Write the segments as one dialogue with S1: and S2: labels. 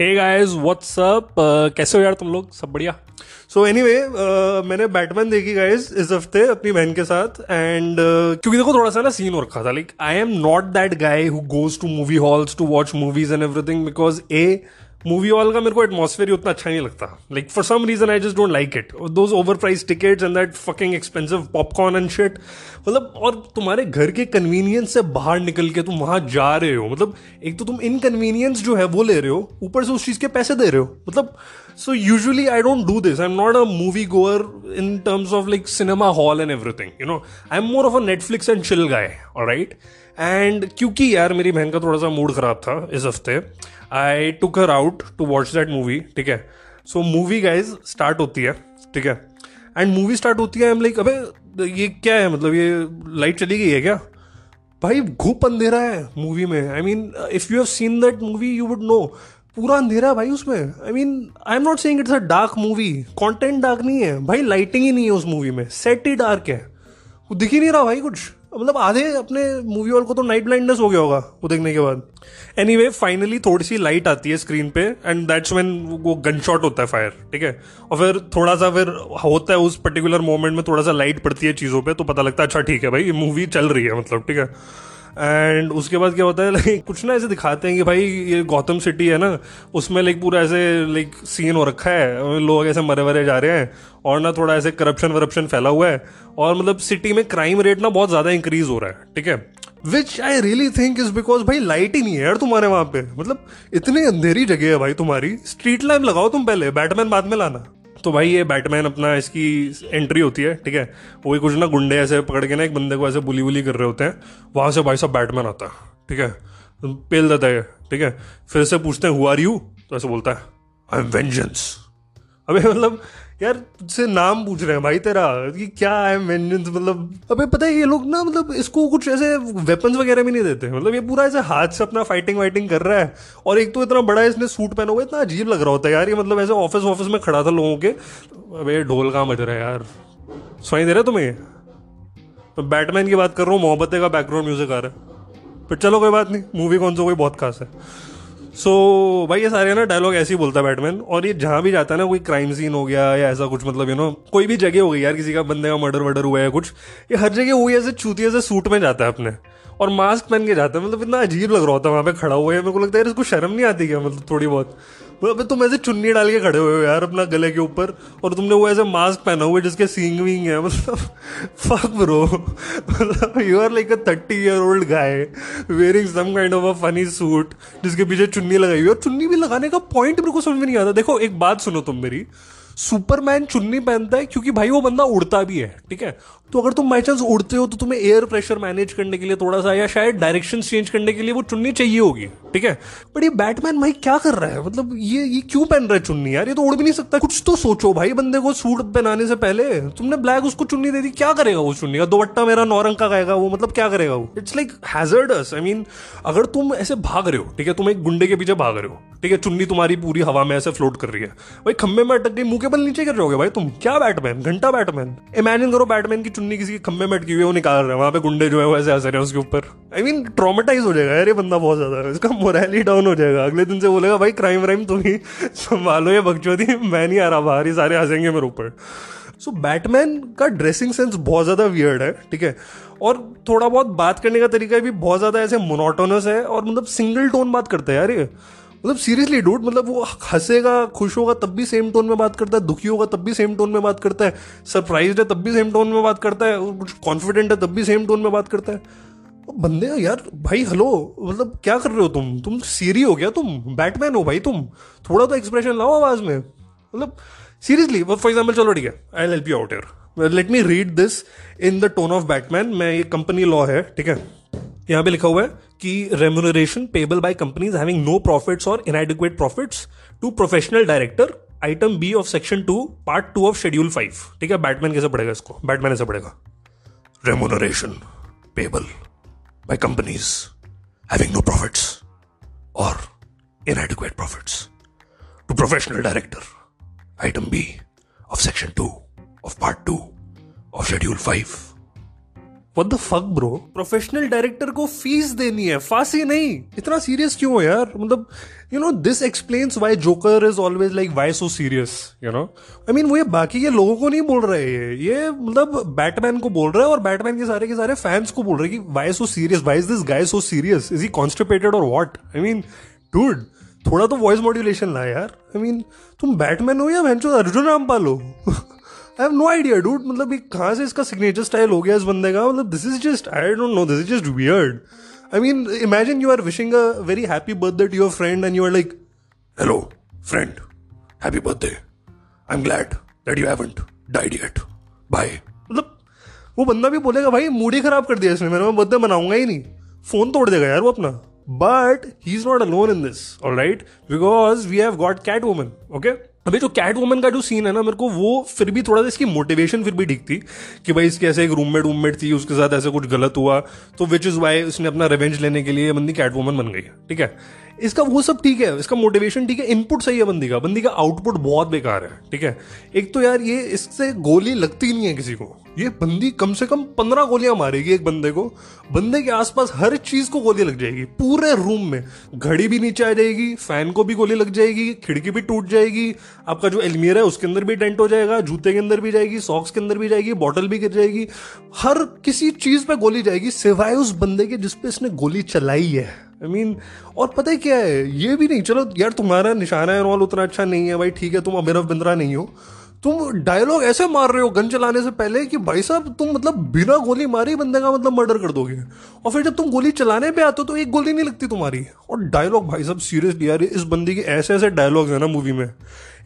S1: Hey guys what's up कैसे हो यार तुम लोग? सब बढ़िया?
S2: सो एनी वे मैंने बैटमैन देखी गाइस इस हफ़्ते अपनी बहन के साथ एंड uh, क्योंकि देखो थोड़ा सा ना सीन और रखा था like I am not that guy who goes to movie halls to watch movies and everything because a movie hall का मेरे को एटमोसफेयर उतना अच्छा नहीं लगता। Like for some reason I just don't like it those over price tickets and that fucking expensive popcorn and shit मतलब और तुम्हारे घर के कन्वीनियंस से बाहर निकल के तुम वहाँ जा रहे हो। मतलब एक तो तुम इनकन्वीनियंस जो है, वो ले रहे हो, ऊपर से उस चीज़ के पैसे दे रहे हो। मतलब so usually I don't do this I am not a movie goer in terms of like cinema hall and everything you know I am more of a Netflix and chill guy right and क्योंकि यार मेरी बहन का थोड़ा सा mood खराब था इस हफ़्ते I took her out to watch that movie ठीक है? सो मूवी गाइज़ स्टार्ट होती है, ठीक है? एंड मूवी स्टार्ट होती है आई एम लाइक अबे, ये क्या है? मतलब ये लाइट चली गई है क्या? भाई घूप अंधेरा है मूवी में। I mean if you have seen that movie you would know पूरा अंधेरा है भाई उसमें। I mean I am not saying it's a dark movie content dark नहीं है। भाई लाइटिंग ही नहीं है उस मूवी में। सेट ही डार्क है। वो दिख ही नहीं रहा भाई कुछ। मतलब आधे अपने मूवी वाल को तो नाइट ब्लाइंडनेस हो गया होगा, वो देखने के बाद। एनी वे फाइनली थोड़ी सी लाइट आती है स्क्रीन पे एंड दैट्स वेन वो गन शॉट होता है फायर ठीक है? और फिर थोड़ा सा फिर होता है उस पर्टिकुलर मोमेंट में थोड़ा सा लाइट पड़ती है चीज़ों पर तो पता लगता है अच्छा ठीक है भाई, ये मूवी चल रही है मतलब ठीक है? एंड उसके बाद क्या होता है लाइक कुछ ना ऐसे दिखाते हैं कि भाई ये गौतम सिटी है ना, उसमें लाइक पूरा ऐसे लाइक सीन हो रखा है, लोग ऐसे मरे वरे जा रहे हैं, और ना थोड़ा ऐसे करप्शन वरप्शन फैला हुआ है, और मतलब सिटी में क्राइम रेट ना बहुत ज़्यादा इंक्रीज हो रहा है, ठीक है? Which I really think is because भाई लाइट ही नहीं है यार तुम्हारे वहाँ पे। मतलब इतनी अंधेरी जगह है भाई तुम्हारी। स्ट्रीट लाइट लगाओ तुम पहले बैटमैन बाद में लाना। तो भाई ये बैटमैन अपना इसकी एंट्री होती है, ठीक है? वही कुछ ना गुंडे ऐसे पकड़ के ना एक बंदे को ऐसे बुली बुली कर रहे होते हैं। वहाँ से भाई साहब बैटमैन आता है, ठीक है? पेल देता है ठीक है? फिर से पूछते हैं हु आर यू तो ऐसे बोलता है आई एम वेंजेंस अभी मतलब यार, तुझसे नाम पूछ रहे हैं भाई तेरा कि क्या है? वेंजेंस मतलब अबे पता है, ये लोग ना मतलब इसको कुछ ऐसे वेपन्स वगैरह भी नहीं देते। मतलब ये पूरा ऐसे हाथ से अपना फाइटिंग वाइटिंग कर रहा है। और एक तो इतना बड़ा इसने सूट पहना हुआ इतना अजीब लग रहा होता है यार, ये मतलब ऐसे ऑफ़िस ऑफ़िस में खड़ा था लोगों के। अबे, ढोल कहाँ बज रहा है यार? सुनाई दे रहा तुम्हें तो बैटमैन की बात कर रहा हूँ, मोहब्बत का बैकग्राउंड म्यूज़िक आ रहा है। पर चलो, कोई बात नहीं मूवी कौन सा, कोई बहुत खास है। सो so, भाई ये सारे ना डायलॉग ऐसे ही बोलता है बैटमैन और ये जहाँ भी जाता है ना कोई क्राइम सीन हो गया या ऐसा कुछ मतलब यू नो कोई भी जगह हो गई यार किसी का बंदे का मर्डर वर्डर हुआ है कुछ ये हर जगह वही ऐसे चूतिया से सूट में जाता है अपने। और मास्क पहन के जाता है। मतलब इतना अजीब लग रहा होता है वहाँ पे खड़ा हुआ है। मेरे को लगता है यार, इसको शर्म नहीं आती क्या? मतलब थोड़ी बहुत। अबे तुम ऐसे चुन्नी डाल के खड़े हुए हो यार अपना गले के ऊपर, और तुमने वो ऐसे मास्क पहना हुआ है जिसके सींग विंग है। मतलब फक ब्रो मतलब you are like a thirty year old guy wearing some kind of a funny suit जिसके पीछे चुन्नी लगाई हुई और चुन्नी भी लगाने का पॉइंट मेरे को समझ में नहीं आता। देखो, एक बात सुनो तुम मेरी। सुपरमैन चुन्नी पहनता है क्योंकि भाई वो बंदा उड़ता भी है, ठीक है? तो अगर तुम बाई चांस उड़ते हो तो तुम्हें एयर प्रेशर मैनेज करने के लिए थोड़ा सा या शायद डायरेक्शन चेंज करने के लिए वो चुन्नी चाहिए होगी, ठीक है? बट ये बैटमैन भाई क्या कर रहा है? मतलब ये ये क्यों पहन रहा है चुन्नी यार? ये तो उड़ भी नहीं सकता। कुछ तो सोचो भाई, बंदे को सूट पहनाने से पहले। तुमने ब्लैक उसको चुन्नी दे दी, क्या करेगा वो चुन्नी? का दोवट्टा मेरा नौ रंग का खाएगा वो मतलब क्या करेगा वो? It's like hazardous I mean अगर तुम ऐसे भाग रहे हो, ठीक है? तुम एक गुंडे के पीछे भाग रहे हो, ठीक है? चुन्नी तुम्हारी पूरी हवा में ऐसे फ्लोट कर रही है। भाई खंबे में अटक गई, मुँह के बल नीचे कर रहे हो भाई तुम? क्या बैटमैन घंटा बैटमैन इमेजिन करो बैटमैन की चुन्नी किसी के खंबे में अटकी हुई है, वो निकाल रहे हैं, वहाँ पे गुंडे जो है वो ऐसे हंस रहे हैं उसके ऊपर। आई मीन ट्रोमेटाइज हो जाएगा ये बंदा बहुत ज़्यादा। इसका मोरली डाउन हो जाएगा। अगले दिन से बोलेगा, भाई क्राइम व्राइम तुम ही संभालो, ये बकचोदी, मैं नहीं आ रहा बाहर ही सारे हंसेंगे मेरे ऊपर. सो बैटमैन का ड्रेसिंग सेंस बहुत ज़्यादा वियर्ड है, ठीक है? और थोड़ा बहुत बात करने का तरीका भी बहुत ज़्यादा ऐसे मोनोटोनस है और मतलब सिंगल टोन बात करते हैं यार मतलब सीरियसली डूड मतलब वो हंसेगा, खुश होगा, तब भी सेम टोन में बात करता है, दुखी होगा, तब भी सेम टोन में बात करता है सरप्राइज़ है, तब भी सेम टोन में बात करता है कुछ कॉन्फिडेंट है, तब भी सेम टोन में बात करता है। बंदे, यार, भाई हेलो मतलब क्या कर रहे हो तुम? तुम सीरी हो गया तुम? बैटमैन हो भाई तुम? थोड़ा तो एक्सप्रेशन लाओ आवाज़ में। मतलब सीरियसली फॉर एग्ज़ाम्पल चलो ठीक है I help you out year let me read this in the tone of Batman मैं, ये कंपनी लॉ है, ठीक है? यहाँ पे लिखा हुआ है कि remuneration payable by companies having no profits और inadequate profits to professional director item B of section two part two of schedule five ठीक है बैटमैन कैसे पड़ेगा इसको? बैटमैन ऐसे पड़ेगा remuneration payable by companies having no profits और inadequate profits to professional director item B of section 2 of part 2 of schedule 5 What the fuck bro professional director को fees देनी है। फांसी नहीं। इतना सीरियस क्यों है यार? मतलब you know this explains why Joker is always like why so serious you know I mean वो ये बाकी के लोगों को नहीं बोल रहे ये ये मतलब बैटमैन को बोल रहा है और बैटमैन के सारे के सारे फैंस को बोल रहे कि why so serious why is this guy so serious is he constipated और वॉट आई मीन डूड थोड़ा तो वॉइस मॉड्यूलेशन ला यार। आई I मीन mean, तुम बैटमैन हो या भैंचो अर्जुन रामपाल हो? हैव नो आइडिया डूड मतलब कहाँ से इसका सिग्नेचर स्टाइल हो गया इस बंदे का? मतलब this is just I don't know this is just weird I mean imagine you are wishing a very happy birthday to your friend and you are like hello friend happy birthday I am glad that you haven't died yet bye मतलब वो बंदा भी बोलेगा, भाई mood ही खराब कर दिया इसने, मैंने मैं बर्थडे मनाऊँगा ही नहीं. फ़ोन तोड़ देगा यार वो अपना। But he is not alone in this all right because we have got cat woman okay अभी जो कैट वुमन का जो सीन है ना, मेरे को वो फिर भी थोड़ा सा इसकी मोटिवेशन फिर भी ठीक थी कि भाई इसके ऐसे एक रूममेट वूममेट थी, उसके साथ ऐसे कुछ गलत हुआ तो विच इज़ वाई उसने अपना रिवेंज लेने के लिए बंदी कैट वुमन बन गई ठीक है? इसका वो सब ठीक है, इसका मोटिवेशन ठीक है इनपुट सही है बंदी का। बंदी का आउटपुट बहुत बेकार है, ठीक है? एक तो यार ये इससे गोली लगती नहीं है किसी को। ये बंदी कम से कम पंद्रह गोलियाँ मारेगी एक बंदे को। बंदे के आसपास हर चीज़ को गोली लग जाएगी। पूरे रूम में घड़ी भी नीचे आ जाएगी फ़ैन को भी गोली लग जाएगी, खिड़की भी टूट जाएगी। आपका जो एलमीर है उसके अंदर भी डेंट हो जाएगा, जूते के अंदर भी जाएगी सॉक्स के अंदर भी जाएगी बॉटल भी गिर जाएगी। हर किसी चीज़ पे गोली जाएगी, सिवाय उस बंदे के जिसपे इसने गोली चलाई है। आई I मीन mean, और पता है क्या है? ये भी नहीं चलो यार तुम्हारा निशाना है उतना अच्छा नहीं है भाई ठीक है तुम अभिनव बिंद्रा नहीं हो। तुम डायलॉग ऐसे मार रहे हो गन चलाने से पहले कि भाई साहब, तुम मतलब बिना गोली मारे बंदे का मतलब मर्डर कर दोगे। और फिर जब तुम गोली चलाने पे आते हो तो एक गोली नहीं लगती तुम्हारी। और डायलॉग भाई साहब सीरियसली यार, इस बंदी के ऐसे ऐसे डायलॉग है ना मूवी में।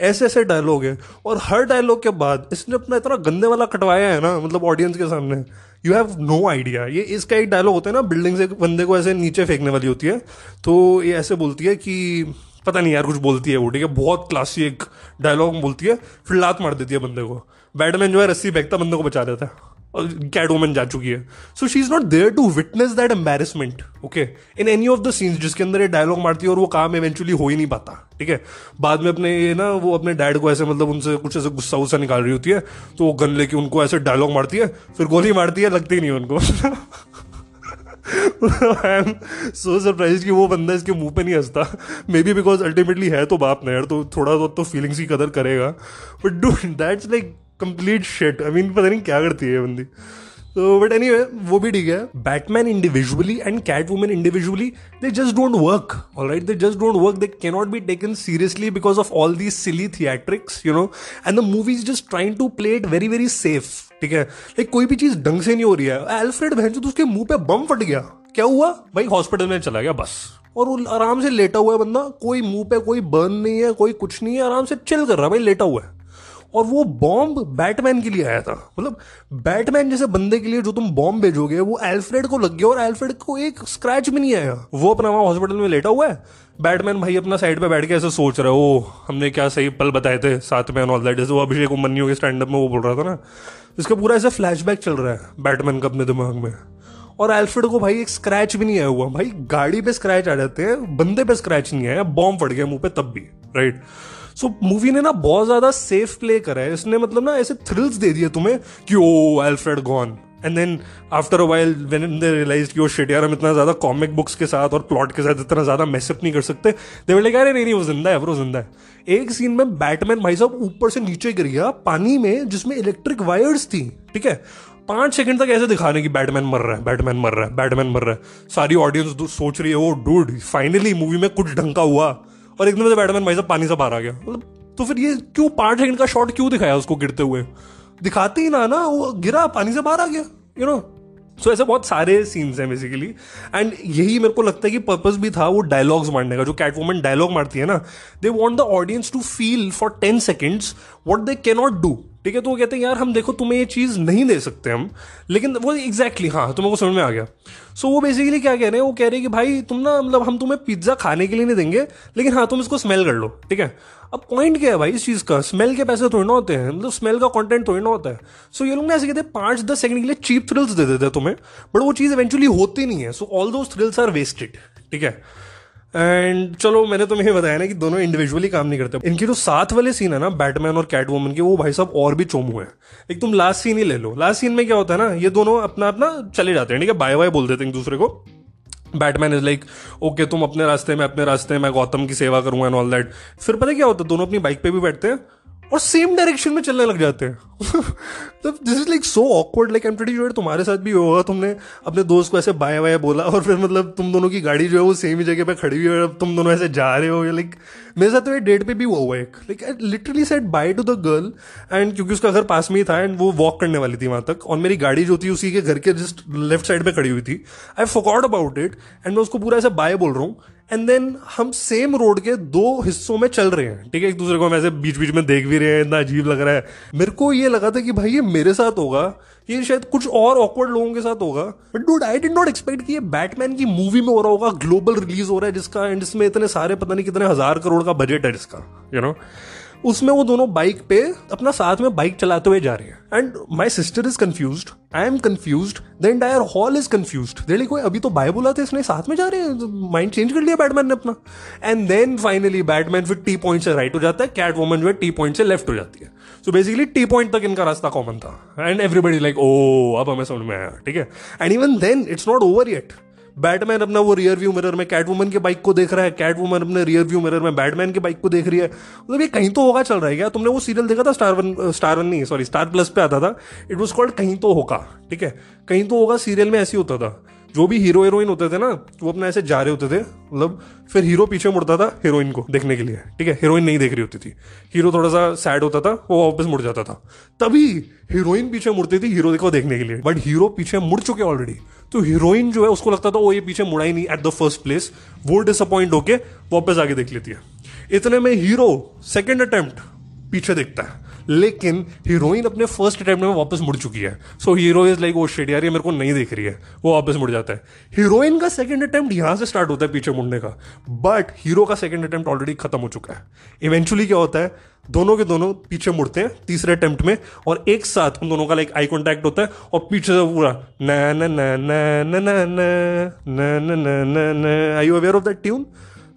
S2: ऐसे ऐसे डायलॉग है। और हर डायलॉग के बाद इसने अपना इतना गंदे वाला कटवाया है ना मतलब ऑडियंस के सामने। यू हैव नो आइडिया ये इसका एक डायलॉग होता है ना बिल्डिंग से बंदे को ऐसे नीचे फेंकने वाली होती है। तो ये ऐसे बोलती है कि पता नहीं यार कुछ बोलती है वो, ठीक है? बहुत क्लासी एक डायलॉग बोलती है, फिर लात मार देती है बंदे को। बैटमैन जो है, रस्सी फेंकता, बंदे को बचा देता है। और कैट वुमन जा चुकी है। So she is not there to witness that embarrassment okay in any of the scenes जिसके अंदर ये डायलॉग मारती है और वो काम इवेंचुअली हो ही नहीं पाता, ठीक है? बाद में अपने ये ना, वो अपने डैड को ऐसे मतलब उनसे कुछ ऐसे गुस्सा वुस्सा निकाल रही होती है तो वो गन लेके उनको ऐसे डायलॉग मारती है, फिर गोली मारती है, लगती नहीं उनको। आई एम सो सरप्राइज़ कि वो बंदा इसके मुँह पे नहीं हंसता। मे बी बिकॉज़ अल्टीमेटली है तो बाप ना यार तो थोड़ा बहुत तो फीलिंग्स की कदर करेगा। But do that's like complete shit I mean पता नहीं क्या करती है बंदी। तो बट एनी वो भी ठीक है। Batman individually and cat woman individually they just don't work all right they just don't work they cannot be taken seriously because of all these silly theatrics you know and the movie is just trying to play it very very safe ठीक है। Like कोई भी चीज़ ढंग से नहीं हो रही है। एल्फ्रेड बहन तो उसके मुँह पे बम फट गया। क्या हुआ? भाई हॉस्पिटल में चला गया बस। और वो आराम से लेटा हुआ है बंदा। कोई मुँह पे कोई बर्न नहीं है कोई कुछ नहीं है। आराम से चिल कर रहा है भाई लेटा हुआ है। और वो बॉम्ब बैटमैन के लिए आया था। मतलब बैटमैन जैसे बंदे के लिए जो तुम बॉम्ब भेजोगे, वो एल्फ्रेड को लग गया और एल्फ्रेड को एक स्क्रैच भी नहीं आया। वो अपना वहाँ हॉस्पिटल में लेटा हुआ है। बैटमैन भाई अपना साइड पे बैठ के ऐसे सोच रहे ओ हमने क्या सही पल बताए थे साथ में ऑल दैट जैसे वो अभिषेक उमन्यू के स्टैंड अप में वो बोल रहा था ना। इसका पूरा ऐसा फ्लैशबैक चल रहा है बैटमैन का अपने दिमाग में। और एल्फ्रेड को भाई एक स्क्रैच भी नहीं आया हुआ। भाई गाड़ी पे स्क्रैच आ जाते हैं, बंदे पे स्क्रैच नहीं आया, बॉम्ब फट गया मुँह पे तब भी राइट सो मूवी ने ना बहुत ज़्यादा सेफ़ प्ले करा है। इसने मतलब ना ऐसे थ्रिल्स दे दिए तुम्हें कि, ओ Alfred gone and then after a while when they realize कि वो शिट यार, हम इतना ज़्यादा कॉमिक बुक्स के साथ और प्लॉट के साथ इतना ज़्यादा मेसअप नहीं कर सकते. दे बोले अरे, नहीं नहीं, वो ज़िंदा है, वो ज़िंदा है. एक सीन में बैटमैन भाई साहब ऊपर से नीचे गिर गया पानी में, जिसमें इलेक्ट्रिक वायर्स थी। ठीक है? पाँच सेकंड तक ऐसे दिखाने की बैटमैन मर रहा है बैटमैन मर रहा है बैटमैन मर रहा है। सारी ऑडियंस सोच रही है वो डूड फाइनली मूवी में कुछ ढंका हुआ। और एकदम से बैटमैन भाई साहब पानी से बाहर आ गया। मतलब तो फिर ये क्यों पाँच सेकंड का शॉट क्यों दिखाया उसको गिरते हुए? दिखाते ही ना ना, वो गिरा, पानी से बाहर आ गया यू नो सो ऐसे बहुत सारे सीन्स हैं बेसिकली एंड यही मेरे को लगता है कि पर्पज भी था वो डायलॉग्स मारने का, जो कैट वुमन डायलॉग मारती है ना they want the audience to feel for ten seconds what they cannot do ठीक है तो वो कहते हैं यार हम देखो तुम्हें ये चीज़ नहीं दे सकते हम। लेकिन वो एग्जैक्टली exactly, हाँ तुम्हें वो समझ में आ गया। सो so, वो बेसिकली क्या कह रहे हैं वो कह रहे हैं कि भाई तुम ना मतलब हम तुम्हें पिज़्ज़ा खाने के लिए नहीं देंगे लेकिन हाँ तुम इसको स्मेल कर लो ठीक है? अब पॉइंट क्या है भाई इस चीज़ का? स्मेल के पैसे थोड़े ना होते हैं मतलब स्मेल का कॉन्टेंट थोड़ी ना होता है। सो so, ये लोग ना ऐसे कहते हैं पाँच दस सेकंड के लिए चीप थ्रिल्स दे देते हैं तुम्हें बट वो चीज़ इवेंचुअली होती नहीं है। So all those thrills are wasted ठीक है? एंड चलो, मैंने तुम्हें तो बताया ना कि दोनों इंडिविजुअली काम नहीं करते। इनकी जो साथ वाले सीन है ना बैटमैन और कैट वुमन के, वो भाई साहब और भी चोमू है। एक तुम लास्ट सीन ही ले लो। लास्ट सीन में क्या होता है ना, ये दोनों अपना अपना चले जाते हैं, ठीक है? बाय बाय बोल देते हैं एक दूसरे को। बैटमैन इज़ लाइक ओके तुम अपने रास्ते में, अपने रास्ते में गौतम की सेवा करूँगा एंड ऑल दैट फिर पता क्या होता है? दोनों अपनी बाइक पे भी बैठते हैं। और सेम डायरेक्शन में चलने लग जाते हैं। तो this is like so awkward like am pretty sure तुम्हारे साथ भी होगा, तुमने अपने दोस्त को ऐसे बाय बाय बोला, और फिर मतलब तुम दोनों की गाड़ी जो है वो सेम ही जगह पे खड़ी हुई है, और तुम दोनों ऐसे जा रहे हो लाइक मेरे साथ तो डेट पे भी हुआ हुआ एक। Like I literally said bye to the girl and क्योंकि उसका घर पास में ही था एंड वो वॉक करने वाली थी वहाँ तक, और मेरी गाड़ी जो थी उसी के घर के जस्ट लेफ़्ट साइड पर खड़ी हुई थी। I forgot about it and मैं उसको पूरा ऐसे बाय बोल रहा हूँ एंड देन हम सेम रोड के दो हिस्सों में चल रहे हैं, ठीक है? एक दूसरे को हम ऐसे बीच बीच में देख भी रहे हैं, इतना अजीब लग रहा है। मेरे को ये लगा था कि भाई ये मेरे साथ होगा, ये शायद कुछ और ऑकवर्ड लोगों के साथ होगा। But dude I did not expect कि ये बैटमैन की मूवी में हो रहा होगा ग्लोबल रिलीज़ हो रहा है जिसका एंड जिसमें इतने सारे, पता नहीं कितने हज़ार करोड़ का बजट है जिसका यू you नो know? उसमें वो दोनों बाइक पे अपना साथ में बाइक चलाते हुए जा रहे हैं। And my sister is confuse I am confuse the hall is confuse देख कोई अभी तो बाय बोला था इसने, साथ में जा रहे हैं? माइंड चेंज कर लिया बैटमैन ने अपना। एंड देन फाइनली बैटमैन फिर टी पॉइंट से राइट हो जाता है। कैट वोमन जो टी पॉइंट से लेफ़्ट हो जाती है। सो बेसिकली टी पॉइंट तक इनका रास्ता कॉमन था। एंड एवरीबडी लाइक ओ अब हमें समझ में आया। ठीक है? And even then it's not over yet Batman अपना वो रियर व्यू मिरर में कैट वुमन के बाइक को देख रहा है। कैट वुमन अपने रियर व्यू मिरर में बैटमैन के बाइक को देख रही है। मतलब ये कहीं तो होगा चल रहा है क्या? तुमने वो सीरियल देखा था? स्टार वन स्टार वन नहीं सॉरी स्टार प्लस पे आता था। इट वॉज़ कॉल्ड कहीं तो होगा, ठीक है? कहीं तो होगा सीरियल में ऐसी होता था। जो भी हीरो हीरोइन होते थे ना, वो अपना ऐसे जा रहे होते थे। मतलब फिर हीरो पीछे मुड़ता था हीरोइन को देखने के लिए। ठीक है? हीरोइन नहीं देख रही होती थी। हीरो थोड़ा सा सैड होता था, वो वापस मुड़ जाता था। तभी हीरोइन पीछे मुड़ती थी हीरो देखो देखने के लिए। बट हीरो पीछे मुड़ चुके ऑलरेडी तो हीरोइन जो है, उसको लगता था वो ये पीछे मुड़ा ही नहीं एट द फ़र्स्ट प्लेस वो डिसअपॉइंट होके वापस आगे देख लेती है। इतने में हीरो सेकेंड अटेम्प्ट पीछे देखता है। लेकिन हीरोइन अपने फ़र्स्ट अटेम्प्ट में वापस मुड़ चुकी है सो हीरो इज़ लाइक वो शेड यार ये मेरे को नहीं देख रही है वो वापस मुड़ जाता है हीरोइन का सेकंड अटेम्प्ट यहाँ से स्टार्ट होता है पीछे मुड़ने का बट हीरो का सेकंड अटेम्प्ट ऑलरेडी खत्म हो चुका है इवेंचुअली क्या होता है दोनों के दोनों पीछे मुड़ते हैं तीसरे अटेम्प्ट में और एक साथ उन दोनों का लाइक आई कॉन्टैक्ट होता है और पीछे से पूरा न न न न न न न न I you aware of that tune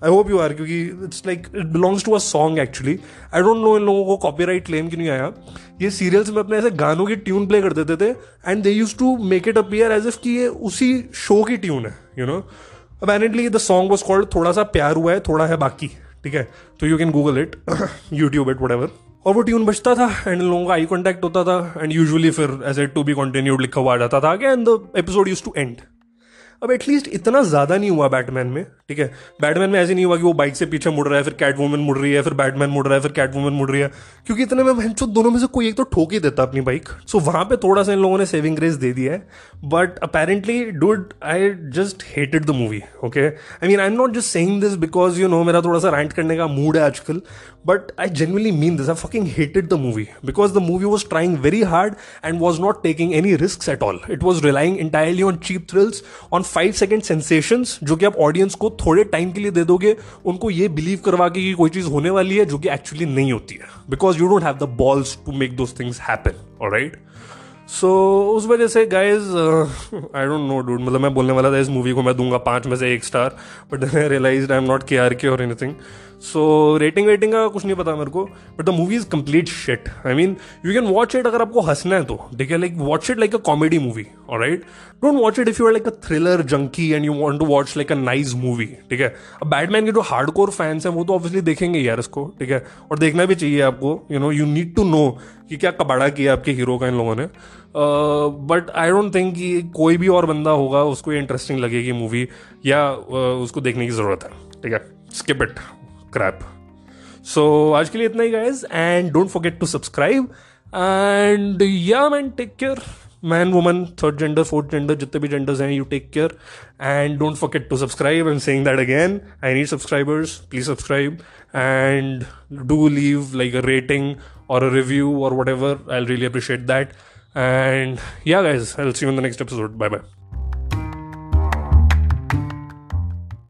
S2: I hope you are क्योंकि it's like it belongs to a song actually I don't know इन लोगों को कॉपीराइट क्लेम क्यों नहीं आया। ये सीरियल्स में अपने ऐसे गानों की ट्यून प्ले कर देते थे and they use to make it appear as if कि ये उसी शो की ट्यून है you know apparently the song was called थोड़ा सा प्यार हुआ है, थोड़ा है बाकी, ठीक है? तो you can Google it YouTube it what और वो ट्यून बचता था एंड लोगों का आई कॉन्टैक्ट होता था एंड यूजुअली फिर as a to be continued लिखा हुआ जाता था and the episode use to end अब एटलीस्ट इतना ज़्यादा नहीं हुआ बैटमैन में, ठीक है? बैटमैन में ऐसे नहीं हुआ कि वो बाइक से पीछे मुड़ रहा है, फिर कैट वुमन मुड़ रही है, फिर बैटमैन मुड़ रहा है, फिर कैट वुमन मुड़ रही है। क्योंकि इतने में जो दोनों में से कोई एक तो ठोक ही देता अपनी बाइक सो वहाँ पर थोड़ा सा इन लोगों ने सेविंग ग्रेस दे दिया है। But apparently dude I just hated the movie okay I mean I am not just saying this because you know मेरा थोड़ा सा रैंट करने का मूड है आजकल। But I genuinely mean this I fucking hated the movie because the movie was trying very hard and was not taking any risk at all it was relying entirely on cheap thrills on five second sensation जो कि आप audience को थोड़े time के लिए दे दोगे, उनको ये बिलीव करवा के कि कोई चीज़ होने वाली है जो कि एक्चुअली नहीं होती है। Because you don't have the balls to make those things happen right so उस वजह से guys I don't know dude मतलब मैं बोलने वाला था, इस मूवी को मैं दूँगा पाँच में से एक star but I realize I am not K R K और एनीथिंग सो रेटिंग वेटिंग का कुछ नहीं पता मेरे को but the movie is complete shit I mean you can watch it अगर आपको हंसना है तो. ठीक है like watch it like a comedy movie और right don't watch it if you are like a thriller junkie and you want to watch like a nice movie ठीक है? अब बैटमैन के जो हार्ड कोर फैंस हैं वो तो obviously देखेंगे यार इसको ठीक है? और देखना भी चाहिए आपको you know you need to know कि क्या कबाड़ा किया आपके हीरो का इन लोगों ने. बट आई डोंट थिंक कि कोई भी और बंदा होगा उसको इंटरेस्टिंग लगेगी मूवी या uh, उसको देखने की ज़रूरत है ठीक है? स्किप इट क्रैप सो आज के लिए इतना ही guys and don't forget to subscribe and या man take care man woman third gender fourth gender जितने भी जेंडर्स हैं you take care and don't forget to subscribe I am saying that again I need subscribers please subscribe and do leave like a rating or a review or whatever. I'll really appreciate that. And, yeah, guys, i'll see you in the next episode. Bye bye